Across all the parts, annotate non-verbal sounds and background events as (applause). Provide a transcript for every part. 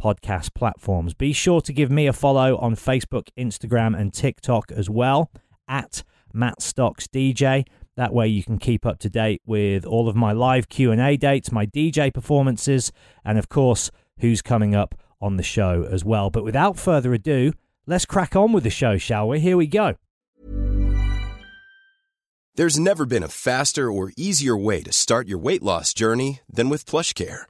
podcast platforms. Be sure to give me a follow on Facebook, Instagram, and TikTok as well at Matt Stocks DJ. That way you can keep up to date with all of my live Q&A dates, my DJ performances, and of course, who's coming up on the show as well. But without further ado, let's crack on with the show, shall we? Here we go. There's never been a faster or easier way to start your weight loss journey than with PlushCare.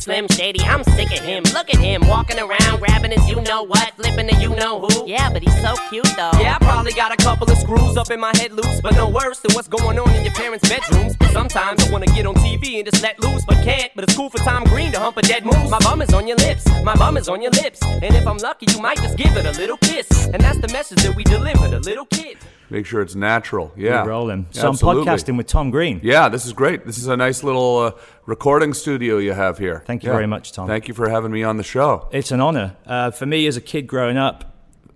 Slim shady. I'm sick of him. Look at him walking around, grabbing his you know what, flipping the you know who. Yeah, but he's so cute though. Yeah, I probably got a couple of screws up in my head loose, but no worse than what's going on in your parents' bedrooms. Sometimes I wanna get on TV and just let loose, but can't. But it's cool for Tom Green to hump a dead moose. My bum is on your lips, my bum is on your lips. And if I'm lucky, you might just give it a little kiss. And that's the message that we deliver to little kids. Make sure it's natural. Yeah. We're rolling. So Absolutely. I'm podcasting with Tom Green. Yeah, this is great. This is a nice little uh, recording studio you have here. Thank you Yeah. very much, Tom. Thank you for having me on the show. It's an honor. Uh, for me, as a kid growing up,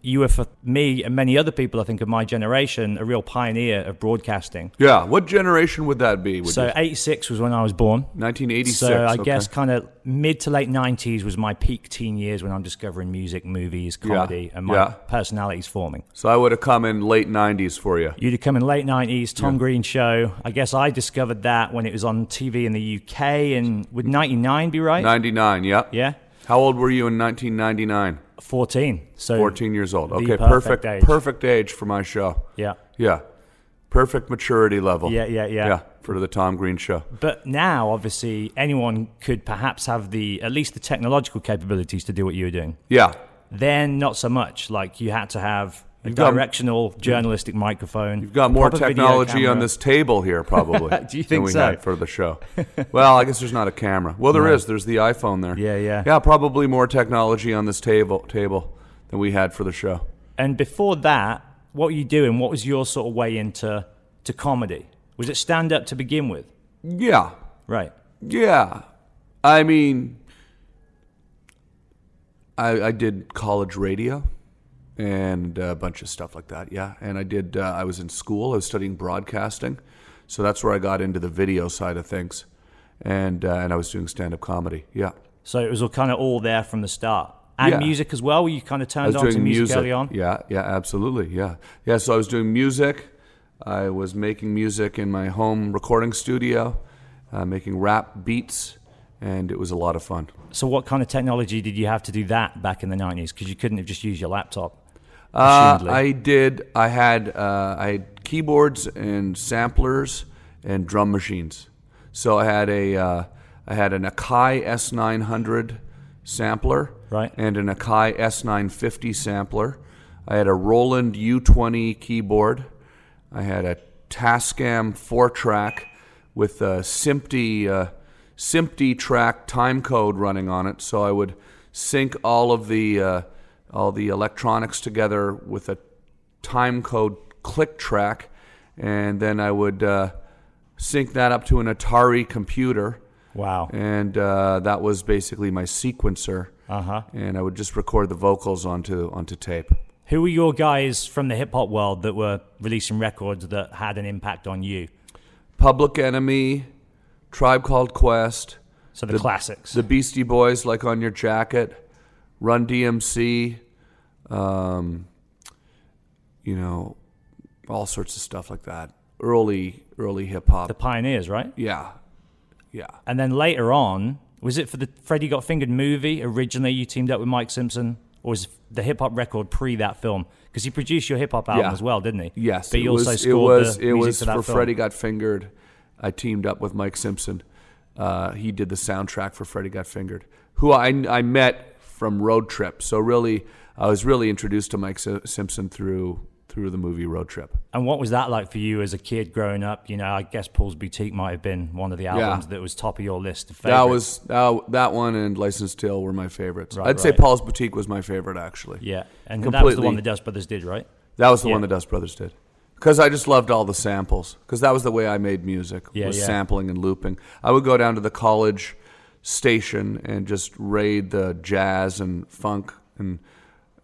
you were, for me and many other people, I think, of my generation, a real pioneer of broadcasting. Yeah. What generation would that be? Would So, you- 86 was when I was born. 1986. So, I okay. guess kind of mid to late 90s was my peak teen years when I'm discovering music, movies, comedy, and my Yeah. personality's forming. So I would have come in late 90s for you. You'd have come in late 90s, Tom Green show. I guess I discovered that when it was on TV in the UK. And would 99 be right? 99. Yep. Yeah. How old were you in 1999? 14. So 14 years old. Okay. perfect Perfect. age. Perfect age for my show. Yeah. Yeah. Perfect maturity level. Yeah, yeah, yeah. Yeah. For the Tom Green show. But now, obviously, anyone could perhaps have the at least the technological capabilities to do what you were doing. Yeah. Then, not so much. Like you had to have a You've got- directional journalistic microphone. You've got more technology on this table here, probably. (laughs) Do you than think we so? had for the show? well, I guess there's not a camera. Well, there is. There's the iPhone there. Yeah, yeah. Yeah, probably more technology on this table table than we had for the show. And before that, what were you doing? What was your sort of way into to comedy? Was it stand up to begin with? Yeah, Right. yeah. I mean, I, I did college radio and a bunch of stuff like that. Yeah, and I did. Uh, I was in school. I was studying broadcasting, so that's where I got into the video side of things, and uh, and I was doing stand up comedy. Yeah. So it was all kind of all there from the start. And Yeah. music as well. Were you kind of turned on to music, music. early on? Yeah, yeah, absolutely. Yeah. Yeah, so I was doing music. I was making music in my home recording studio, uh, making rap beats, and it was a lot of fun. So what kind of technology did you have to do that back in the nineties? Because you couldn't have just used your laptop. Uh. I did. I had uh, I had keyboards and samplers and drum machines. So I had a uh, I had an Akai S900 sampler, Right. and an Akai S950 sampler. I had a Roland U20 keyboard. I had a Tascam four track with a SMPTE uh, SMPTE track time code running on it. So I would sync all of the uh, all the electronics together with a time code click track, and then I would uh, sync that up to an Atari computer, Wow. and uh, that was basically my sequencer. Uh huh. And I would just record the vocals onto onto tape. Who were your guys from the hip hop world that were releasing records that had an impact on you? Public Enemy, Tribe Called Quest, So the, classics. the Beastie Boys, like on your jacket, Run DMC, um, you know, all sorts of stuff like that. Early, early hip hop. the pioneers, right? yeah, yeah. And then later on, was it for the Freddie Got Fingered movie? Originally, you teamed up with Mike Simpson, or was the hip hop record pre that film? Because he produced your hip hop album Yeah. as well, didn't he? Yes, But you also was. scored it was. the it music was for for. Freddie Got Fingered. I teamed up with Mike Simpson. Uh, he did the soundtrack for Freddie Got Fingered, who I I met from Road Trip. So really, I was really introduced to Mike Simpson through through the movie Road Trip. And what was that like for you as a kid growing up? You know, I guess Paul's Boutique might have been one of the albums that was top of your list of That was that, that one and Licensed to Ill were my favorites. Right, I'd say. Paul's Boutique was my favorite actually. yeah, and that was the one the Dust Brothers did, right? That was the Yeah. one the Dust Brothers did. Because I just loved all the samples. Because that was the way I made music. Yeah, was yeah. sampling and looping. I would go down to the college station and just raid the jazz and funk and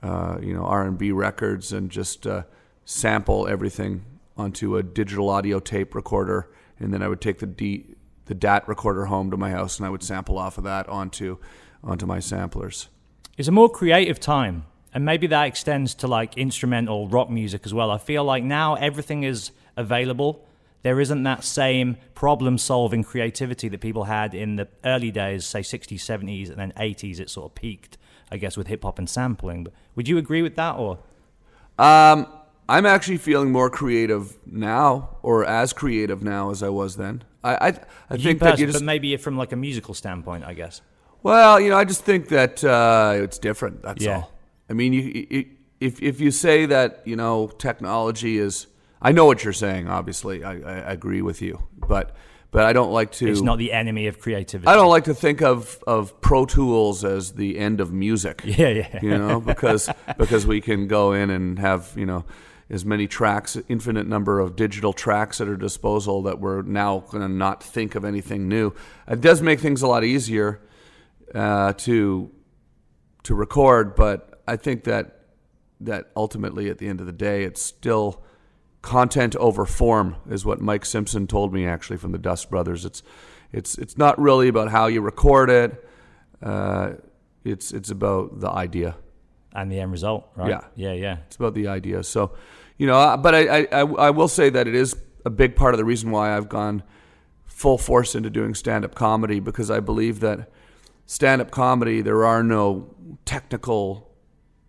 uh, you know R and B records and just uh, sample everything onto a digital audio tape recorder. And then I would take the D, the DAT recorder home to my house and I would sample off of that onto onto my samplers. It's a more creative time, and maybe that extends to like instrumental rock music as well. I feel like now everything is available. There isn't that same problem solving creativity that people had in the early days, say 60s, 70s, and then 80s. It sort of peaked, I guess, with hip hop and sampling. But would you agree with that, or Um, I'm actually feeling more creative now, or as creative now as I was then. I I, I think that you just but maybe from like a musical standpoint, I guess. well, you know, I just think that uh, it's different. That's Yeah. all. I mean, you, you, if if you say that you know technology is, I know what you're saying. Obviously, I, I agree with you, but but I don't like to. It's not the enemy of creativity. I don't like to think of, of Pro Tools as the end of music. (laughs) Yeah, yeah. You know, because because we can go in and have you know as many tracks, infinite number of digital tracks at our disposal that we're now going to not think of anything new. It does make things a lot easier uh, to to record, but I think that that ultimately at the end of the day, it's still content over form is what Mike Simpson told me actually from the Dust Brothers. It's it's it's not really about how you record it. Uh, it's it's about the idea. and the end result, right? Yeah. yeah, yeah. It's about the idea. So, you know, uh, but I, I, I, I will say that it is a big part of the reason why I've gone full force into doing stand up comedy because I believe that stand up comedy, there are no technical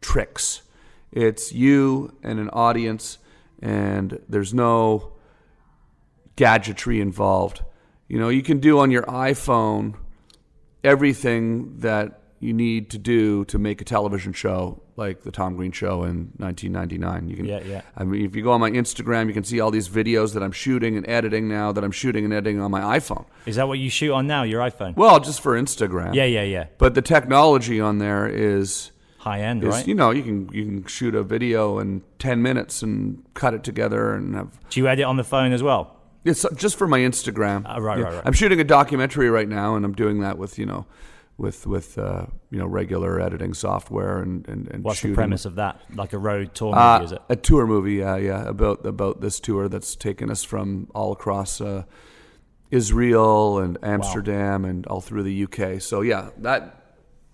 tricks. It's you and an audience, and there's no gadgetry involved. You know, you can do on your iPhone everything that you need to do to make a television show like the Tom Green show in 1999. You can Yeah, yeah. I mean if you go on my Instagram, you can see all these videos that I'm shooting and editing now that I'm shooting and editing on my iPhone. Is that what you shoot on now? Your iPhone? Well, just for Instagram. yeah, yeah, yeah. But the technology on there is High end, is right? you know, you can you can shoot a video in 10 minutes and cut it together and have Do you edit on the phone as well? It's just for my Instagram. Ah, right, Yeah. right, right. I'm shooting a documentary right now, and I'm doing that with you know, with with uh, you know regular editing software and and, and What's shooting. the premise of that? Like a road tour movie, Uh, is it? a tour movie, yeah, yeah, about about this tour that's taken us from all across uh, Israel and Amsterdam and all through the UK. So yeah, that.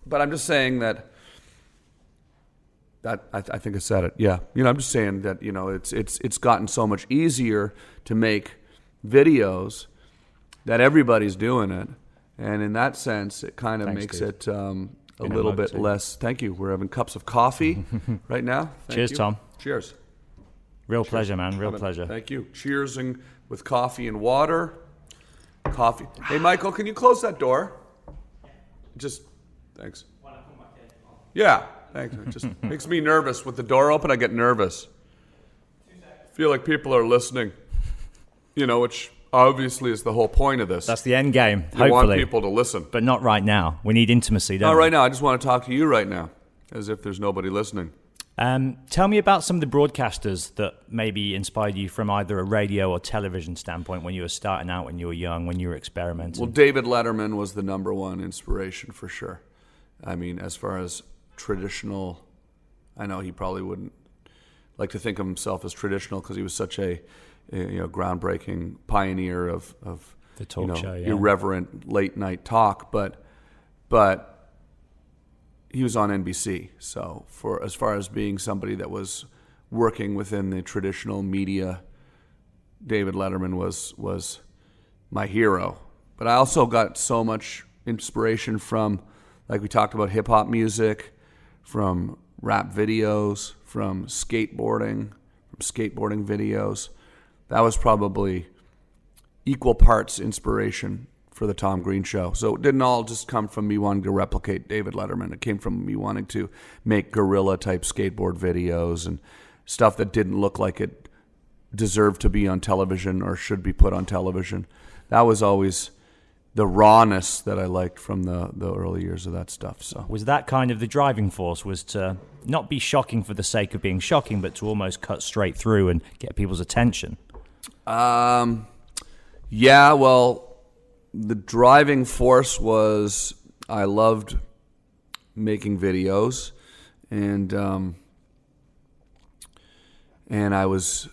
But I'm just saying that. That I, I think I said it. Yeah, you know, I'm just saying that you know it's it's it's gotten so much easier to make videos that everybody's doing it, and in that sense, it kind of Thanks, makes Steve. it um, a Been a little mug bit too. less. Thank you. We're having cups of coffee (laughs) right now. Thank Cheers, you. Tom. Cheers. Real pleasure, man. Real Coming. pleasure. Thank you. Cheers and with coffee and water. Coffee. Hey, Michael, can you close that door? Just thanks. Yeah, thanks. It just (laughs) makes me nervous. With the door open, I get nervous. Feel like people are listening. You know, which obviously is the whole point of this. That's the end game, you want hopefully. people to listen. But not right now. We need intimacy, don't Not we? right now. I just want to talk to you right now, as if there's nobody listening. Um, tell me about some of the broadcasters that maybe inspired you from either a radio or television standpoint when you were starting out, when you were young, when you were experimenting. Well, David Letterman was the number one inspiration for sure. I mean, as far as traditional, I know he probably wouldn't like to think of himself as traditional because he was such a, a, you know groundbreaking pioneer of of The talk you know, show, yeah. irreverent late night talk, but but he was on NBC. So for as far as being somebody that was working within the traditional media, David Letterman was was my hero. But I also got so much inspiration from, like we talked about, hip hop music, from rap videos, from skateboarding, from skateboarding videos. That was probably equal parts inspiration for the Tom Green show. So it didn't all just come from me wanting to replicate David Letterman. It came from me wanting to make guerrilla type skateboard videos and stuff that didn't look like it deserved to be on television or should be put on television. That was always the rawness that I liked from the, the early years of that stuff. So was that kind of the driving force? Was to not be shocking for the sake of being shocking, but to almost cut straight through and get people's attention. Um, yeah, well, the driving force was I loved making videos, and um, and I was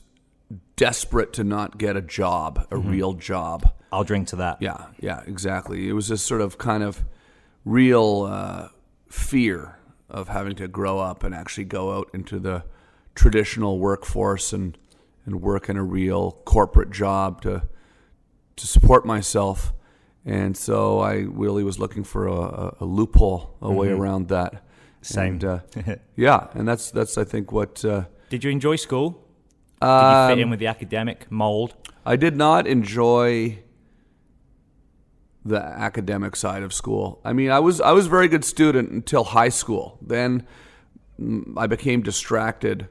desperate to not get a job, a real job. I'll drink to that. Yeah, yeah, exactly. It was this sort of kind of real uh, fear of having to grow up and actually go out into the traditional workforce and and work in a real corporate job to to support myself. And so I really was looking for a, a, loophole, a way around that. Same. And, uh, (laughs) yeah, and that's that's I think what uh, Did you enjoy school? Did you fit Um, in with the academic mold? I did not enjoy the academic side of school. I mean, I was I was a very good student until high school. Then mm, I became distracted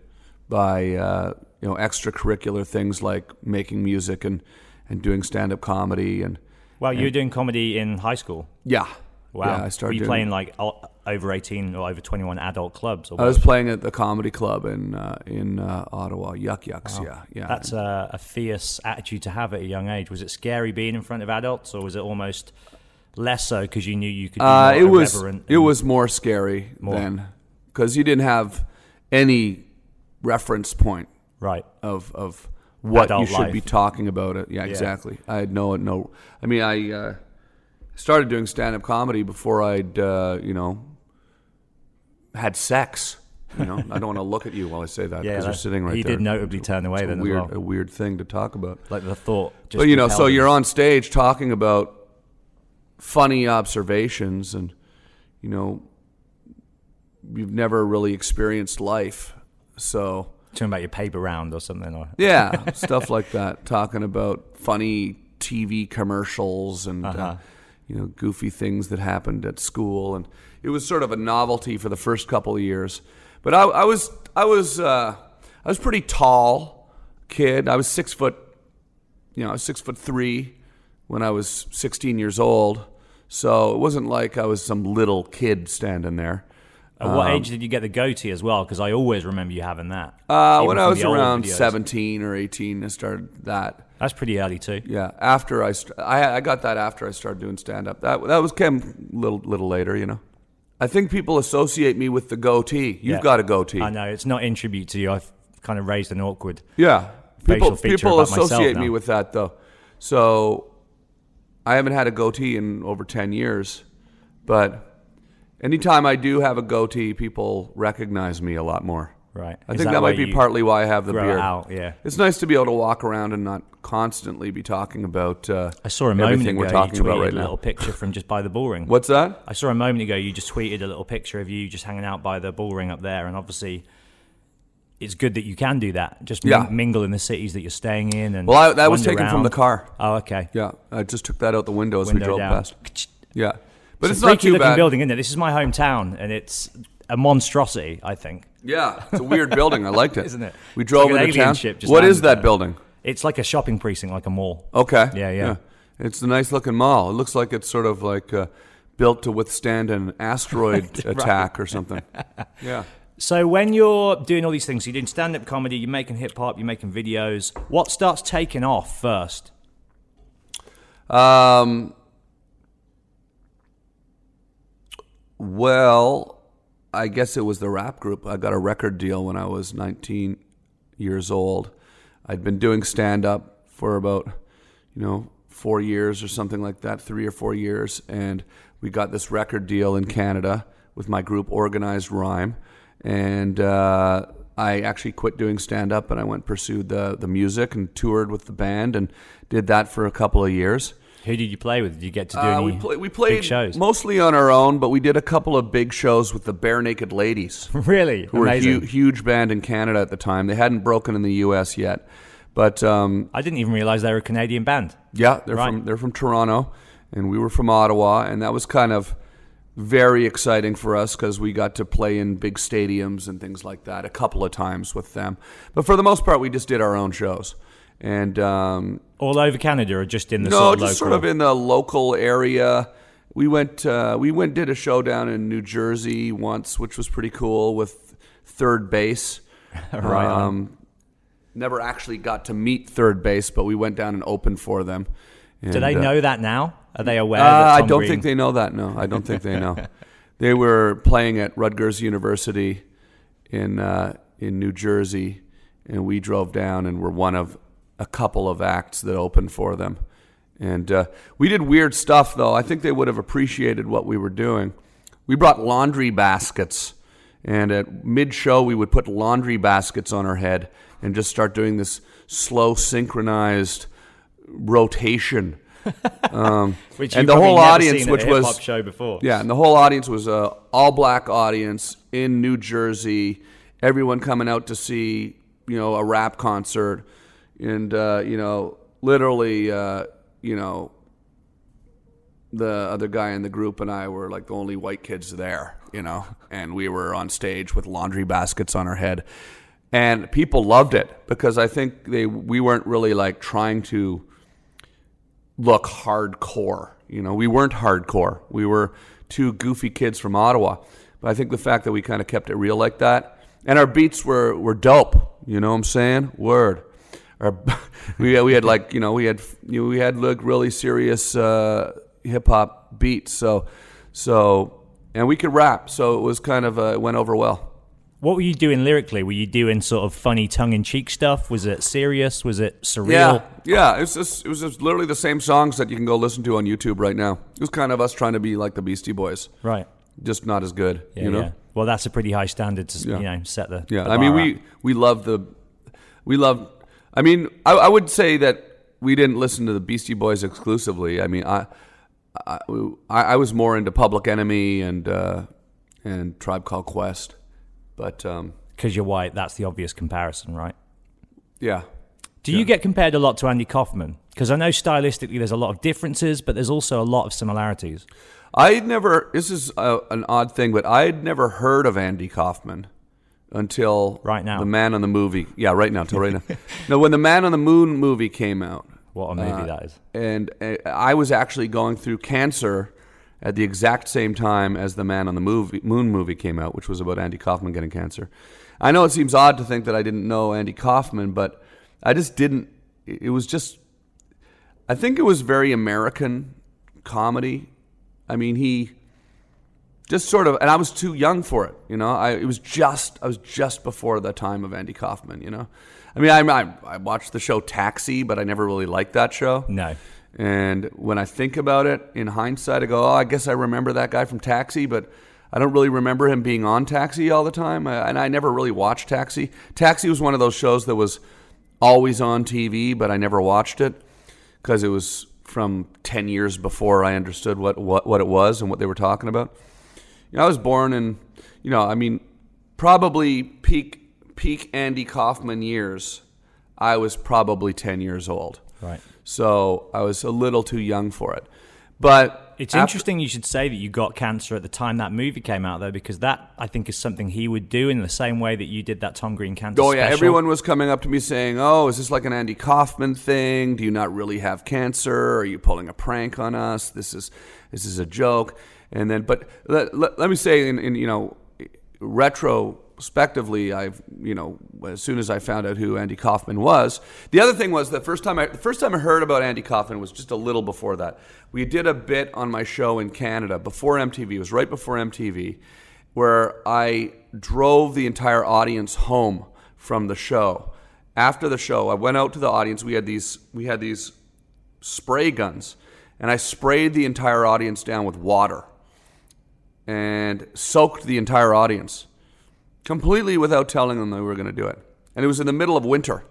by uh, you know extracurricular things like making music and and doing stand up comedy and Well, you were doing comedy in high school. yeah. Wow. Yeah, I started were you playing like over 18 or over 21 adult clubs? Or I was playing at the comedy club in uh, in uh, Ottawa. Yuk Yuk's. Yeah, yeah. That's a, a fierce attitude to have at a young age. Was it scary being in front of adults, or was it almost less so because you knew you could be Uh, it was it was more scary More. then because you didn't have any reference point right? of of what Adult you should be talking about it. Yeah, exactly. I had no no. I mean, I uh, started doing stand up comedy before I'd uh, you know had sex. You know, I don't want to look at you while I say that (laughs) Yeah, because you're sitting right he there. did notably turn away then as weird, well. a weird thing to talk about. Like the thought. Just But you know, so compelled you're on stage talking about funny observations, and you know, you've never really experienced life, so talking about your paper round or something. Or yeah, (laughs) stuff like that. Talking about funny TV commercials and Uh-huh. uh, you know goofy things that happened at school, and it was sort of a novelty for the first couple of years. But I, I was I was uh, I was pretty tall kid. I was six foot, you know, I was six foot three when I was 16 years old. So it wasn't like I was some little kid standing there. At what age did you get the goatee as well? Because I always remember you having that. Um, Uh, when I was around 17 or 18, I started that. That's pretty early too. Yeah, after I, st- I I got that after I started doing stand up. That that was came a little little later, you know. I think people associate me with the goatee. You've Yeah. got a goatee. I know it's not in tribute to you. I've kind of raised an awkward. Yeah, Facial people feature people about myself associate me now. with that though. So I haven't had a goatee in over 10 years, but anytime I do have a goatee, people recognize me a lot more. Right. I Is think that why might be you partly why I have the grow beard. out, yeah. It's nice to be able to walk around and not constantly be talking about uh, I saw a moment ago we're talking you tweeted about right a little now. picture from just by the Bullring. What's that? I saw a moment ago you just tweeted a little picture of you just hanging out by the Bullring up there, and obviously it's good that you can do that. Just Yeah. min- mingle in the cities that you're staying in, and Well, I, that was taken from the car. Oh, okay. Yeah, I just took that out the window as we drove down. past. Yeah, but it's, it's a not too looking bad. building, isn't it? This is my hometown, and it's a monstrosity. I think Yeah, it's a weird building. I liked it, (laughs) Isn't it? We drove like into town. What is that there. building? It's like a shopping precinct, like a mall. Okay. Yeah, yeah. It's a nice looking mall. It looks like it's sort of like uh, built to withstand an asteroid (laughs) attack or something. (laughs) Yeah. So when you're doing all these things, you're doing stand-up comedy, you're making hip hop, you're making videos. What starts taking off first? Um, well, I guess it was the rap group. I got a record deal when I was 19 years old. I'd been doing stand up for about, you know, four years or something like that, three or four years. And we got this record deal in Canada with my group, Organized Rhyme. And uh, I actually quit doing stand up and I went pursued the, the music and toured with the band and did that for a couple of years. Who did you play with? Did you get to do Uh, any we, play, we played big shows? mostly on our own, but we did a couple of big shows with the Barenaked Ladies, (laughs) really? who were a Amazing. hu- huge band in Canada at the time. They hadn't broken in the U.S. yet, but um, I didn't even realize they were a Canadian band. yeah, they're Right. from they're from Toronto, and we were from Ottawa, and that was kind of very exciting for us because we got to play in big stadiums and things like that a couple of times with them. But for the most part, we just did our own shows, and um, All over Canada or just in the no, sort of just local? sort of in the local area. We went uh, we went did a show down in New Jersey once, which was pretty cool with 3rd Bass. (laughs) Right. Um, never actually got to meet 3rd Bass, but we went down and opened for them. Do And, they uh, know that now? Are they aware? uh, that I don't Green- think they know that. No, I don't think they know. (laughs) they were playing at Rutgers University in uh, in New Jersey, and we drove down and were one of a couple of acts that opened for them. And uh, we did weird stuff, though. I think they would have appreciated what we were doing. We brought laundry baskets, and at mid show, we would put laundry baskets on our head and just start doing this slow, synchronized rotation. (laughs) Um, Which and the whole audience, which was show before. yeah, and the whole audience was a all black audience in New Jersey. Everyone coming out to see you know a rap concert, and uh, you know literally uh, you know the other guy in the group and I were like the only white kids there, you know, and we were on stage with laundry baskets on our head. And people loved it because I think they we weren't really like trying to look hardcore. You know, we weren't hardcore. We were two goofy kids from Ottawa. But I think the fact that we kind of kept it real like that, and our beats were were dope. You know what I'm saying? Word. Our, (laughs) we we had like you know we had you know, we had like really serious uh, hip hop beats. So so and we could rap. So it was kind of uh, it went over well. What were you doing lyrically? Were you doing sort of funny tongue-in-cheek stuff? Was it serious? Was it surreal? Yeah, yeah. It was just, it was just literally the same songs that you can go listen to on YouTube right now. It was kind of us trying to be like the Beastie Boys, Right. just not as good. Yeah, you know. yeah. Well, that's a pretty high standard to Yeah. you know set the. Yeah, the I mean, we we love the, we love. I mean, I, I would say that we didn't listen to the Beastie Boys exclusively. I mean, I, I, I was more into Public Enemy and uh, and Tribe Called Quest, but um, because you're white. That's the obvious comparison, right? yeah, Do you get compared a lot to Andy Kaufman? Because I know stylistically there's a lot of differences, but there's also a lot of similarities. I'd never. This is a, an odd thing, but I'd never heard of Andy Kaufman until Right now. The Man on the Movie. Yeah, right now, till right now. (laughs) no, when the Man on the Moon movie came out, What a movie Uh, that is. and uh, I was actually going through cancer at the exact same time as the Man on the movie, Moon movie came out, which was about Andy Kaufman getting cancer. I know it seems odd to think that I didn't know Andy Kaufman, but I just didn't. It it was just. I think it was very American comedy. I mean, he just sort of, and I was too young for it. You know, I it was just I was just before the time of Andy Kaufman. You know, I mean, I I, I watched the show Taxi, but I never really liked that show. No. And when I think about it in hindsight, I go, oh, I guess I remember that guy from Taxi, but I don't really remember him being on Taxi all the time. I, and I never really watched Taxi. Taxi was one of those shows that was always on TV, but I never watched it because it was from 10 years before I understood what, what, what it was and what they were talking about. You know, I was born in, you know, I mean, probably peak peak Andy Kaufman years. I was probably 10 years old. Right. So I was a little too young for it. But It's after- interesting you should say that you got cancer at the time that movie came out, though, because that I think is something he would do in the same way that you did that Tom Green cancer. Oh yeah, special. everyone was coming up to me saying, "Oh, is this like an Andy Kaufman thing? Do you not really have cancer? Are you pulling a prank on us? This is this is a joke." And then, but let, let, let me say, in, in you know, retro respectively, I've you know as soon as I found out who Andy Kaufman was. The other thing was the first time I the first time I heard about Andy Kaufman was just a little before that. We did a bit on my show in Canada before MTV. It was right before MTV, where I drove the entire audience home from the show. After the show, I went out to the audience. We had these we had these spray guns, and I sprayed the entire audience down with water and soaked the entire audience completely without telling them they were going to do it. And it was in the middle of winter,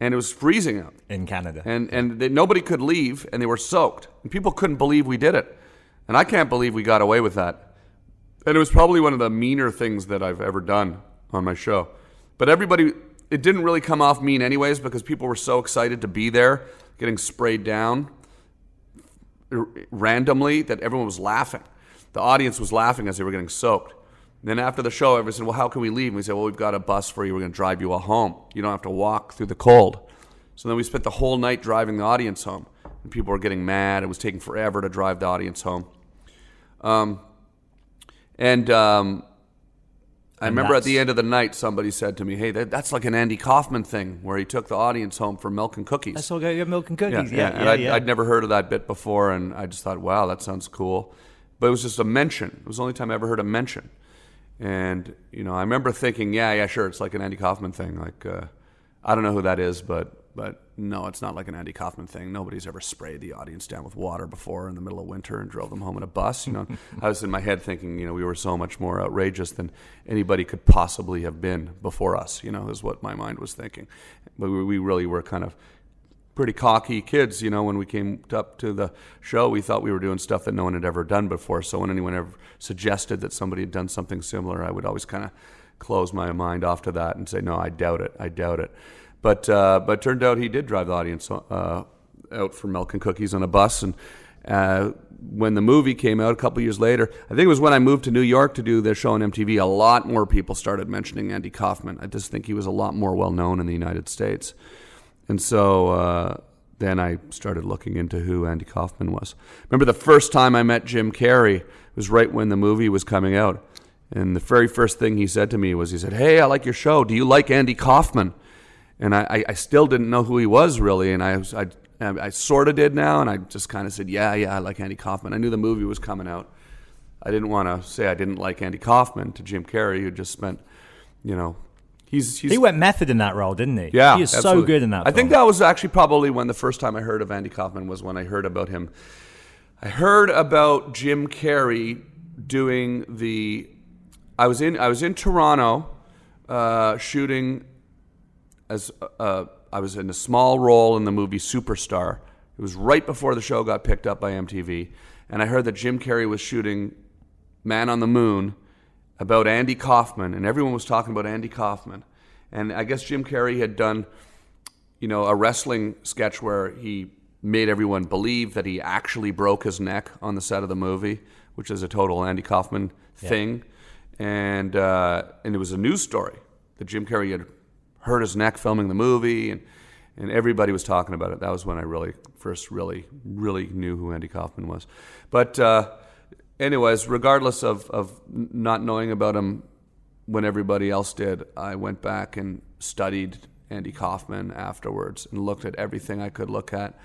and it was freezing out. in Canada. And and they, nobody could leave, and they were soaked. And people couldn't believe we did it. And I can't believe we got away with that. And it was probably one of the meaner things that I've ever done on my show. But everybody, it didn't really come off mean anyways because people were so excited to be there, getting sprayed down randomly that everyone was laughing. The audience was laughing as they were getting soaked. Then after the show, everyone said, "Well, how can we leave?" And we said, "Well, we've got a bus for you. We're going to drive you all home. You don't have to walk through the cold." So then we spent the whole night driving the audience home, and people were getting mad. It was taking forever to drive the audience home. Um, and um, I remember at the end of the night, somebody said to me, "Hey, that, that's like an Andy Kaufman thing, where he took the audience home for milk and cookies." Let's all go get milk and Yeah, cookies. yeah. Yeah, and yeah, I'd, yeah. I'd never heard of that bit before, and I just thought, wow, that sounds cool. But it was just a mention. It was the only time I ever heard a mention. And you know, I remember thinking, yeah, yeah, sure, it's like an Andy Kaufman thing. Like, uh, I don't know who that is, but but no, it's not like an Andy Kaufman thing. Nobody's ever sprayed the audience down with water before in the middle of winter and drove them home in a bus. You know, (laughs) I was in my head thinking, you know, we were so much more outrageous than anybody could possibly have been before us. You know, is what my mind was thinking. But we, we really were kind of pretty cocky kids, you know, when we came up to the show, we thought we were doing stuff that no one had ever done before. So when anyone ever suggested that somebody had done something similar, I would always kind of close my mind off to that and say, no, I doubt it. I doubt it. But, uh, but turned out he did drive the audience uh, out for milk and cookies on a bus. And uh, when the movie came out a couple years later, I think it was when I moved to New York to do the show on MTV, a lot more people started mentioning Andy Kaufman. I just think he was a lot more well known in the United States. And so uh, then I started looking into who Andy Kaufman was. Remember the first time I met Jim Carrey was right when the movie was coming out. And the very first thing he said to me was, he said, Hey, I like your show. Do you like Andy Kaufman? And I, I, still didn't know who he was really. And I, I, I sort of did now. And I just kind of said, Yeah, yeah, I like Andy Kaufman. I knew the movie was coming out. I didn't want to say I didn't like Andy Kaufman to Jim Carrey, who just spent, you know, he's, he's he went method in that role, didn't he? yeah, he is so good in that. I think that was actually probably when the first time I heard of Andy Kaufman was when I heard about him. I heard about Jim Carrey doing the. I was in I was in Toronto, uh, shooting as uh, I was in a small role in the movie Superstar. It was right before the show got picked up by MTV, and I heard that Jim Carrey was shooting Man on the Moon about Andy Kaufman, and everyone was talking about Andy Kaufman. And I guess Jim Carrey had done, you know, a wrestling sketch where he made everyone believe that he actually broke his neck on the set of the movie, which is a total Andy Kaufman thing. And uh, and it was a news story that Jim Carrey had hurt his neck filming the movie, and and everybody was talking about it. That was when I really first really really knew who Andy Kaufman was. But uh, anyways, regardless of of not knowing about him when everybody else did, I went back and studied Andy Kaufman afterwards and looked at everything I could look at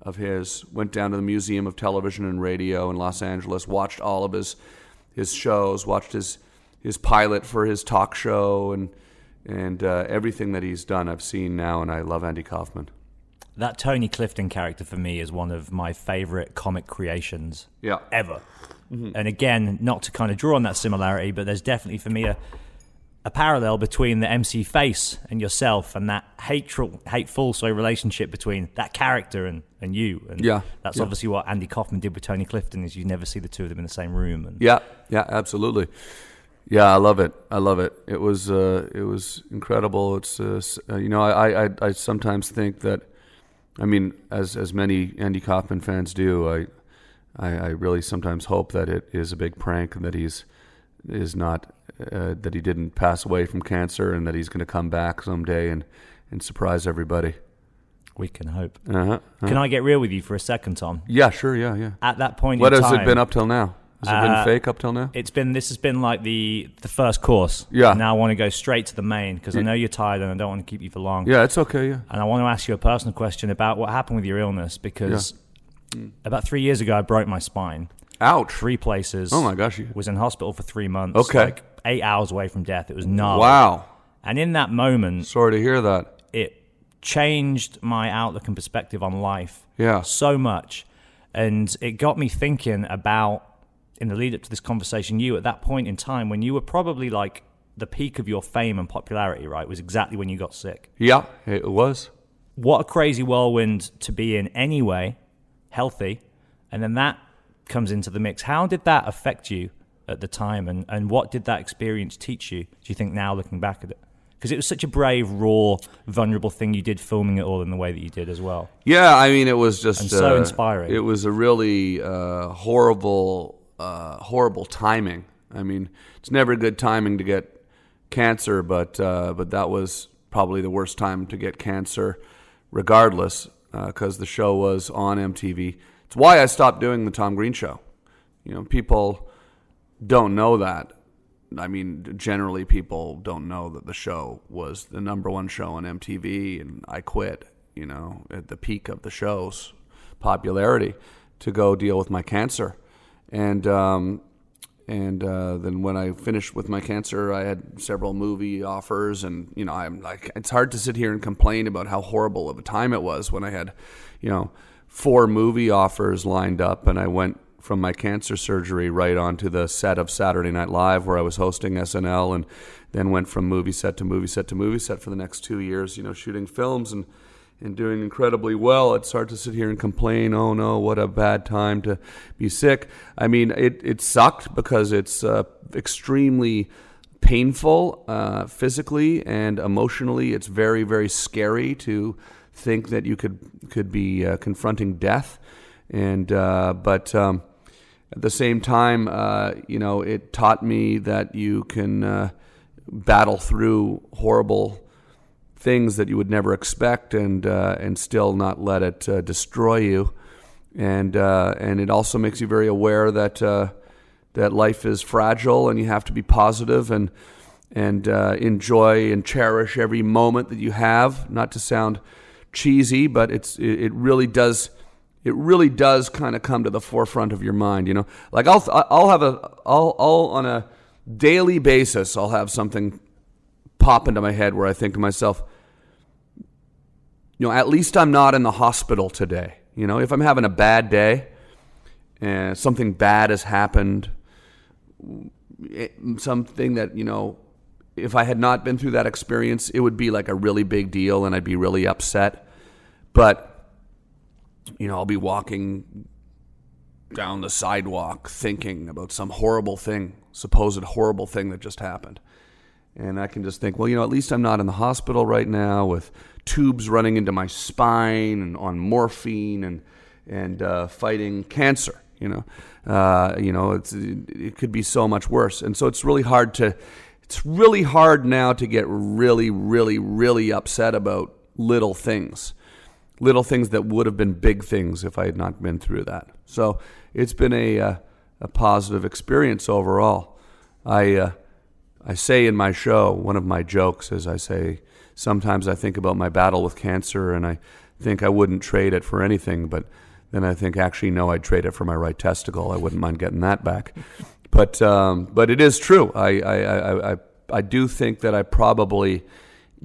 of his. Went down to the Museum of Television and Radio in Los Angeles, watched all of his his shows, watched his his pilot for his talk show, and and uh, everything that he's done, I've seen now, and I love Andy Kaufman. that Tony Clifton character for me is one of my favorite comic creations Yeah. ever. And again, not to kind of draw on that similarity, but there's definitely for me a a parallel between the MC face and yourself, and that hateful, hateful sorry, relationship between that character and, and you. And Yeah, that's yeah. obviously what Andy Kaufman did with Tony Clifton. Is you never see the two of them in the same room. And Yeah, yeah, absolutely. Yeah, I love it. I love it. It was uh, it was incredible. It's uh, uh, you know I, I I sometimes think that, I mean, as as many Andy Kaufman fans do, I I, I really sometimes hope that it is a big prank and that he's is not uh, that he didn't pass away from cancer and that he's going to come back someday and and surprise everybody. we can hope. Uh-huh. Can I get real with you for a second, Tom? Yeah, sure. Yeah, yeah. At that point What has time, it been up till now? Has it been Uh, fake up till now? It's been this has been like the the first course. Yeah. Now I want to go straight to the main because I know you're tired and I don't want to keep you for long. Yeah, it's okay. Yeah. And I want to ask you a personal question about what happened with your illness because about three years ago I broke my spine. Ouch. Three places. Oh my gosh. You, Was in hospital for three months. Okay. Like eight hours away from death. It was gnarly. wow. And in that moment, Sorry to hear that. it changed my outlook and perspective on life Yeah. so much. And it got me thinking about, in the lead up to this conversation, you at that point in time when you were probably like the peak of your fame and popularity, right? Was exactly when you got sick. Yeah, it was. What a crazy whirlwind to be in anyway, healthy. And then that comes into the mix. How did that affect you at the time? And, and what did that experience teach you, do you think, now looking back at it? Because it was such a brave, raw, vulnerable thing you did filming it all in the way that you did as well. Yeah, I mean, it was just And so uh, inspiring. It was a really uh, horrible, uh, horrible timing. I mean, it's never good timing to get cancer, but uh, but that was probably the worst time to get cancer, regardless, because the show was on MTV. It's why I stopped doing the Tom Green show. You know, people don't know that. I mean, generally, people don't know that the show was the number one show on MTV, and I quit, you know, at the peak of the show's popularity to go deal with my cancer. And, um, and uh, then when I finished with my cancer, I had several movie offers, and you know, I'm like, it's hard to sit here and complain about how horrible of a time it was when I had, you know, four movie offers lined up, and I went from my cancer surgery right onto the set of Saturday Night Live where I was hosting SNL, and then went from movie set to movie set to movie set for the next two years, you know, shooting films and and doing incredibly well. It's hard to sit here and complain, oh no, what a bad time to be sick. I mean, it, it sucked because it's uh, extremely painful uh, physically and emotionally. It's very, very scary to think that you could could be uh, confronting death. And uh, but um, at the same time, uh, you know, it taught me that you can uh, battle through horrible things that you would never expect and uh, and still not let it uh, destroy you. And uh, and it also makes you very aware that uh, that life is fragile and you have to be positive and and uh, enjoy and cherish every moment that you have. Not to sound cheesy, but it's it, it really does it really does kind of come to the forefront of your mind. You know, like I'll I'll have a I'll I'll on a daily basis I'll have something pop into my head where I think to myself, you know, at least I'm not in the hospital today. You know, if I'm having a bad day and something bad has happened, something that, you know, if I had not been through that experience, it would be like a really big deal and I'd be really upset. But, you know, I'll be walking down the sidewalk thinking about some horrible thing, supposed horrible thing that just happened. And I can just think, well, you know, at least I'm not in the hospital right now with tubes running into my spine and on morphine and and uh, fighting cancer. You know, uh, you know, it's it could be so much worse. And so it's really hard to it's really hard now to get really, really, really upset about little things, little things that would have been big things if I had not been through that. So it's been a uh, a positive experience overall. I uh, I say in my show, one of my jokes is I say, sometimes I think about my battle with cancer and I think I wouldn't trade it for anything, but then I think actually, no, I'd trade it for my right testicle. I wouldn't mind getting that back. (laughs) But, um, but it is true. I, I, I, I, I do think that I probably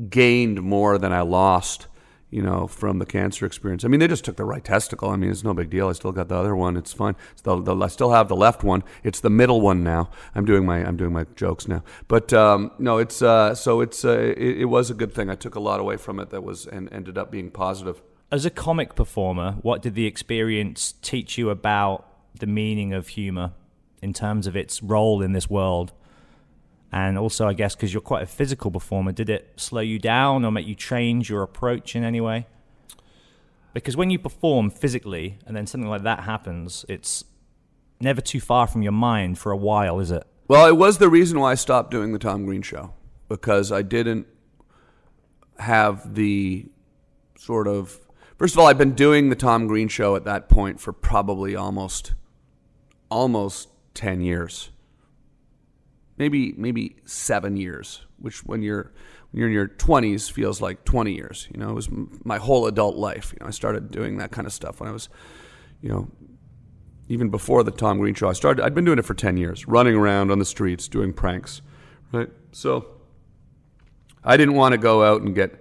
gained more than I lost you know, from the cancer experience. I mean, they just took the right testicle. I mean, it's no big deal. I still got the other one. It's fine. It's the, the, I still have the left one. It's the middle one now. I'm doing my I'm doing my jokes now. But um, no, it's uh, so it's uh, it, it was a good thing. I took a lot away from it that was and ended up being positive. As a comic performer, what did the experience teach you about the meaning of humor in terms of its role in this world? And also, I guess, because you're quite a physical performer, did it slow you down or make you change your approach in any way? Because when you perform physically and then something like that happens, it's never too far from your mind for a while, is it? Well, it was the reason why I stopped doing the Tom Green show because I didn't have the sort of first of all, I've been doing the Tom Green show at that point for probably almost almost ten years, maybe maybe seven years, which when you're when you're in your twenties feels like twenty years. You know, it was my whole adult life. You know, I started doing that kind of stuff when I was, you know, even before the Tom Green show. I started. I'd been doing it for ten years, running around on the streets doing pranks, right? So I didn't want to go out and get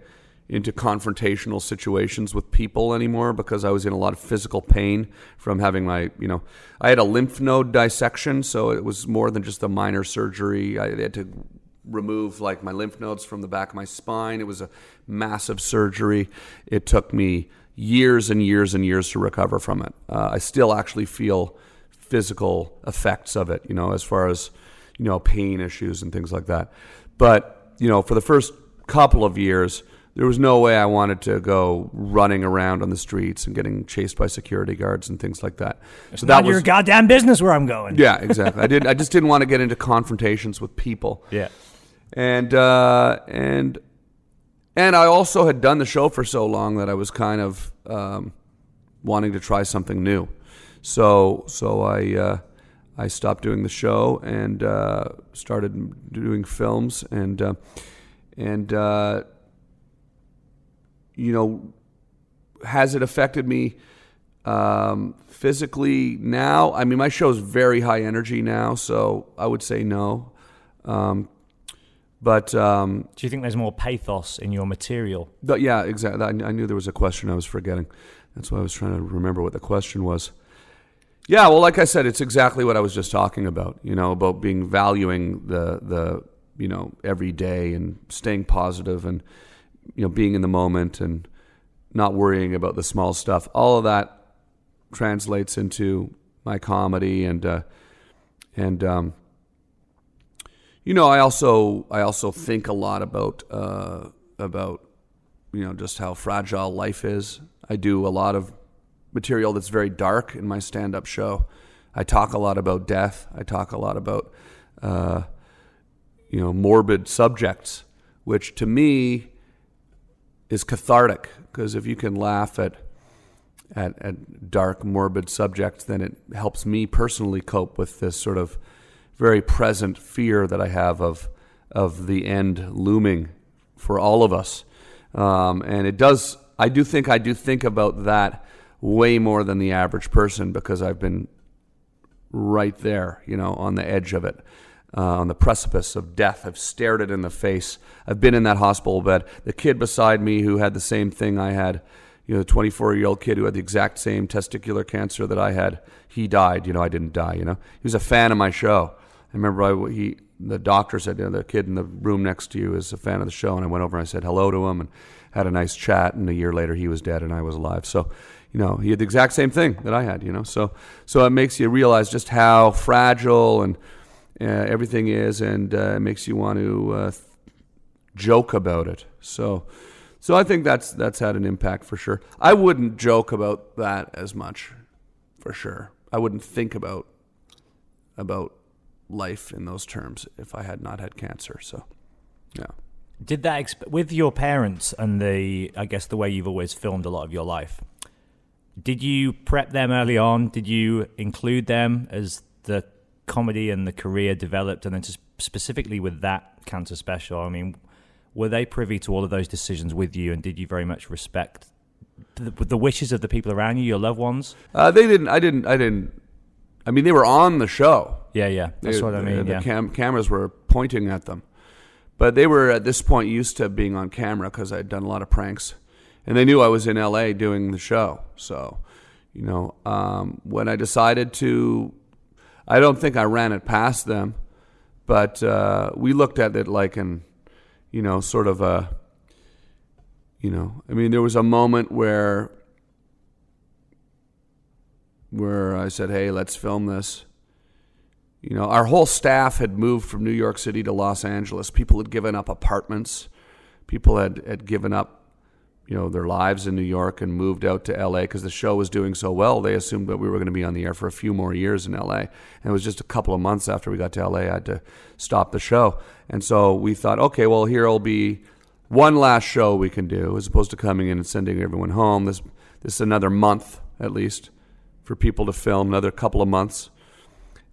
into confrontational situations with people anymore because I was in a lot of physical pain from having my, you know, I had a lymph node dissection, so it was more than just a minor surgery. I had to remove like my lymph nodes from the back of my spine. It was a massive surgery. It took me years and years and years to recover from it. Uh, I still actually feel physical effects of it, you know, as far as, you know, pain issues and things like that. But, you know, for the first couple of years, there was no way I wanted to go running around on the streets and getting chased by security guards and things like that. It's so that was your goddamn business where I'm going. Yeah, (laughs) exactly. I did. I just didn't want to get into confrontations with people. Yeah, and uh, and and I also had done the show for so long that I was kind of um, wanting to try something new. So so I. Uh, I stopped doing the show and uh, started doing films and uh, and uh, you know, has it affected me um, physically now? I mean, my show is very high energy now, so I would say no. Um, but um, do you think there's more pathos in your material? But yeah, exactly. I, I knew there was a question I was forgetting. That's why I was trying to remember what the question was. Yeah, well, like I said, it's exactly what I was just talking about. You know, about being valuing the the you know every day and staying positive and you know, being in the moment and not worrying about the small stuff. All of that translates into my comedy and uh, and um, you know, I also I also think a lot about uh, about you know just how fragile life is. I do a lot of material that's very dark in my stand-up show. I talk a lot about death. I talk a lot about uh, you know morbid subjects, which to me is cathartic because if you can laugh at, at, at dark, morbid subjects, then it helps me personally cope with this sort of very present fear that I have of of the end looming for all of us. Um, and it does. I do think I do think about that way more than the average person because I've been right there, you know, on the edge of it uh, on the precipice of death. I've stared it in the face. I've been in that hospital bed. The kid beside me who had the same thing I had, you know, the 24 year old kid who had the exact same testicular cancer that I had, he died. You know, I didn't die. You know, he was a fan of my show. I remember I, he, the doctor said, you know, the kid in the room next to you is a fan of the show. And I went over and I said hello to him and had a nice chat. And a year later, he was dead and I was alive. So, you know, he had the exact same thing that I had, you know. So, so it makes you realize just how fragile and uh, everything is, and uh, makes you want to uh, joke about it. So, so I think that's that's had an impact for sure. I wouldn't joke about that as much, for sure. I wouldn't think about about life in those terms if I had not had cancer. So, yeah. Did that exp- with your parents and the I guess the way you've always filmed a lot of your life? Did you prep them early on? Did you include them as the comedy and the career developed, and then just specifically with that cancer special, I mean, were they privy to all of those decisions with you, and did you very much respect the, the wishes of the people around you, your loved ones? Uh, they didn't. I didn't. I didn't. I mean, they were on the show. Yeah, yeah, that's they, what I mean. The yeah. cam- cameras were pointing at them, but they were at this point used to being on camera because I had done a lot of pranks, and they knew I was in L.A. doing the show. So, you know, um, when I decided to I don't think I ran it past them, but uh, we looked at it like an, you know, sort of a, you know, I mean, there was a moment where, where I said, "Hey, let's film this." You know, our whole staff had moved from New York City to Los Angeles. People had given up apartments. People had, had given up you know their lives in New York and moved out to LA because the show was doing so well. They assumed that we were going to be on the air for a few more years in LA. And it was just a couple of months after we got to LA, I had to stop the show. And so we thought, okay, well here'll be one last show we can do as opposed to coming in and sending everyone home. This this is another month at least for people to film, another couple of months.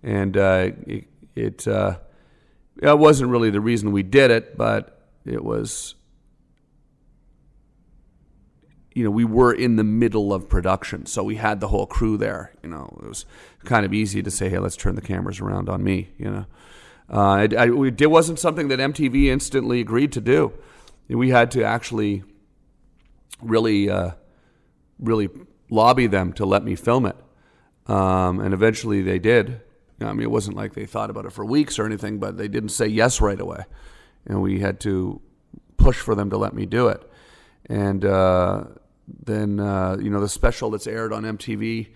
and uh, it it, uh, it wasn't really the reason we did it, but it was. You know, we were in the middle of production, so we had the whole crew there. You know, it was kind of easy to say, "Hey, let's turn the cameras around on me." You know, uh, it, I, it wasn't something that MTV instantly agreed to do. We had to actually really, uh, really lobby them to let me film it. Um, and eventually they did. I mean, it wasn't like they thought about it for weeks or anything, but they didn't say yes right away. And we had to push for them to let me do it. And uh, then, uh, you know, the special that's aired on MTV,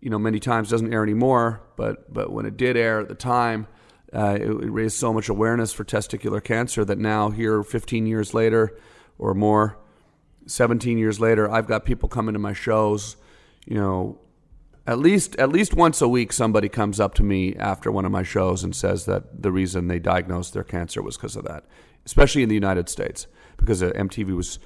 you know, many times doesn't air anymore, but, but when it did air at the time, uh, it, it raised so much awareness for testicular cancer that now, here 15 years later or more, 17 years later, I've got people coming to my shows, you know, at least at least once a week somebody comes up to me after one of my shows and says that the reason they diagnosed their cancer was because of that, especially in the United States because MTV was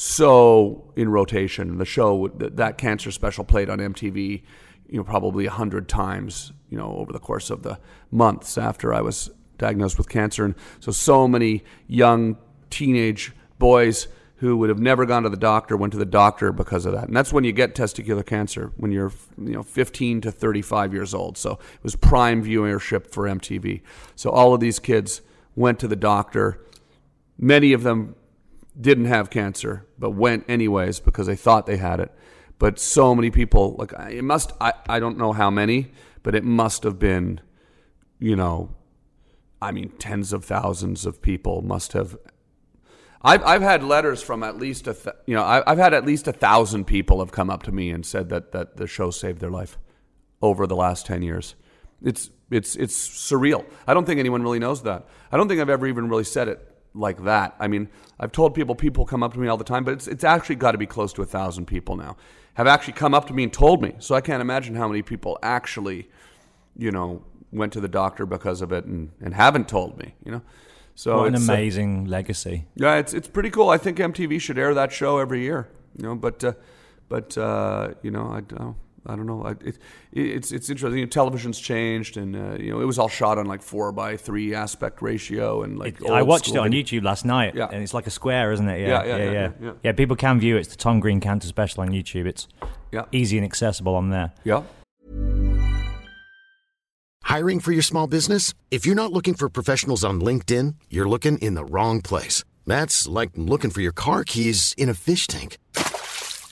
so in rotation. The show that cancer special played on MTV, you know, probably a hundred times, you know, over the course of the months after I was diagnosed with cancer, and so so many young teenage boys who would have never gone to the doctor went to the doctor because of that. And that's when you get testicular cancer when you're you know 15 to 35 years old. So it was prime viewership for MTV. So all of these kids went to the doctor. Many of them didn't have cancer but went anyways because they thought they had it. But so many people like it must I, I don't know how many, but it must have been you know I mean tens of thousands of people must have I've, I've had letters from at least a th- you know I, have had at least a thousand people have come up to me and said that that the show saved their life over the last ten years. It's it's it's surreal. I don't think anyone really knows that. I don't think I've ever even really said it like that. I mean, I've told people people come up to me all the time, but it's it's actually got to be close to a thousand people now have actually come up to me and told me. So I can't imagine how many people actually, you know, went to the doctor because of it and, and haven't told me. You know. So what an uh, amazing legacy. Yeah, it's it's pretty cool. I think MTV should air that show every year. You know, but uh, but uh, you know, I don't. I don't know. It, it's it's interesting. You know, television's changed, and uh, you know it was all shot on like four by three aspect ratio, and like it, I watched it on YouTube last night. Yeah. and it's like a square, isn't it? Yeah, yeah, yeah. Yeah, yeah, yeah. yeah people can view it. It's the Tom Green Cancer Special on YouTube. It's yeah. easy and accessible on there. Yeah. Hiring for your small business? If you're not looking for professionals on LinkedIn, you're looking in the wrong place. That's like looking for your car keys in a fish tank.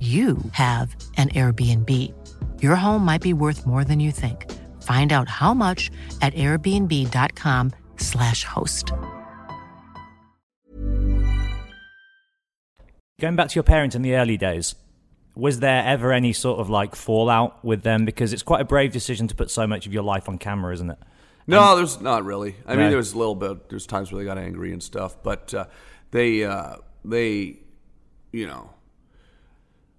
you have an Airbnb. Your home might be worth more than you think. Find out how much at airbnb.com/slash host. Going back to your parents in the early days, was there ever any sort of like fallout with them? Because it's quite a brave decision to put so much of your life on camera, isn't it? No, there's not really. I no. mean, was a little bit. There's times where they got angry and stuff, but uh, they, uh, they, you know,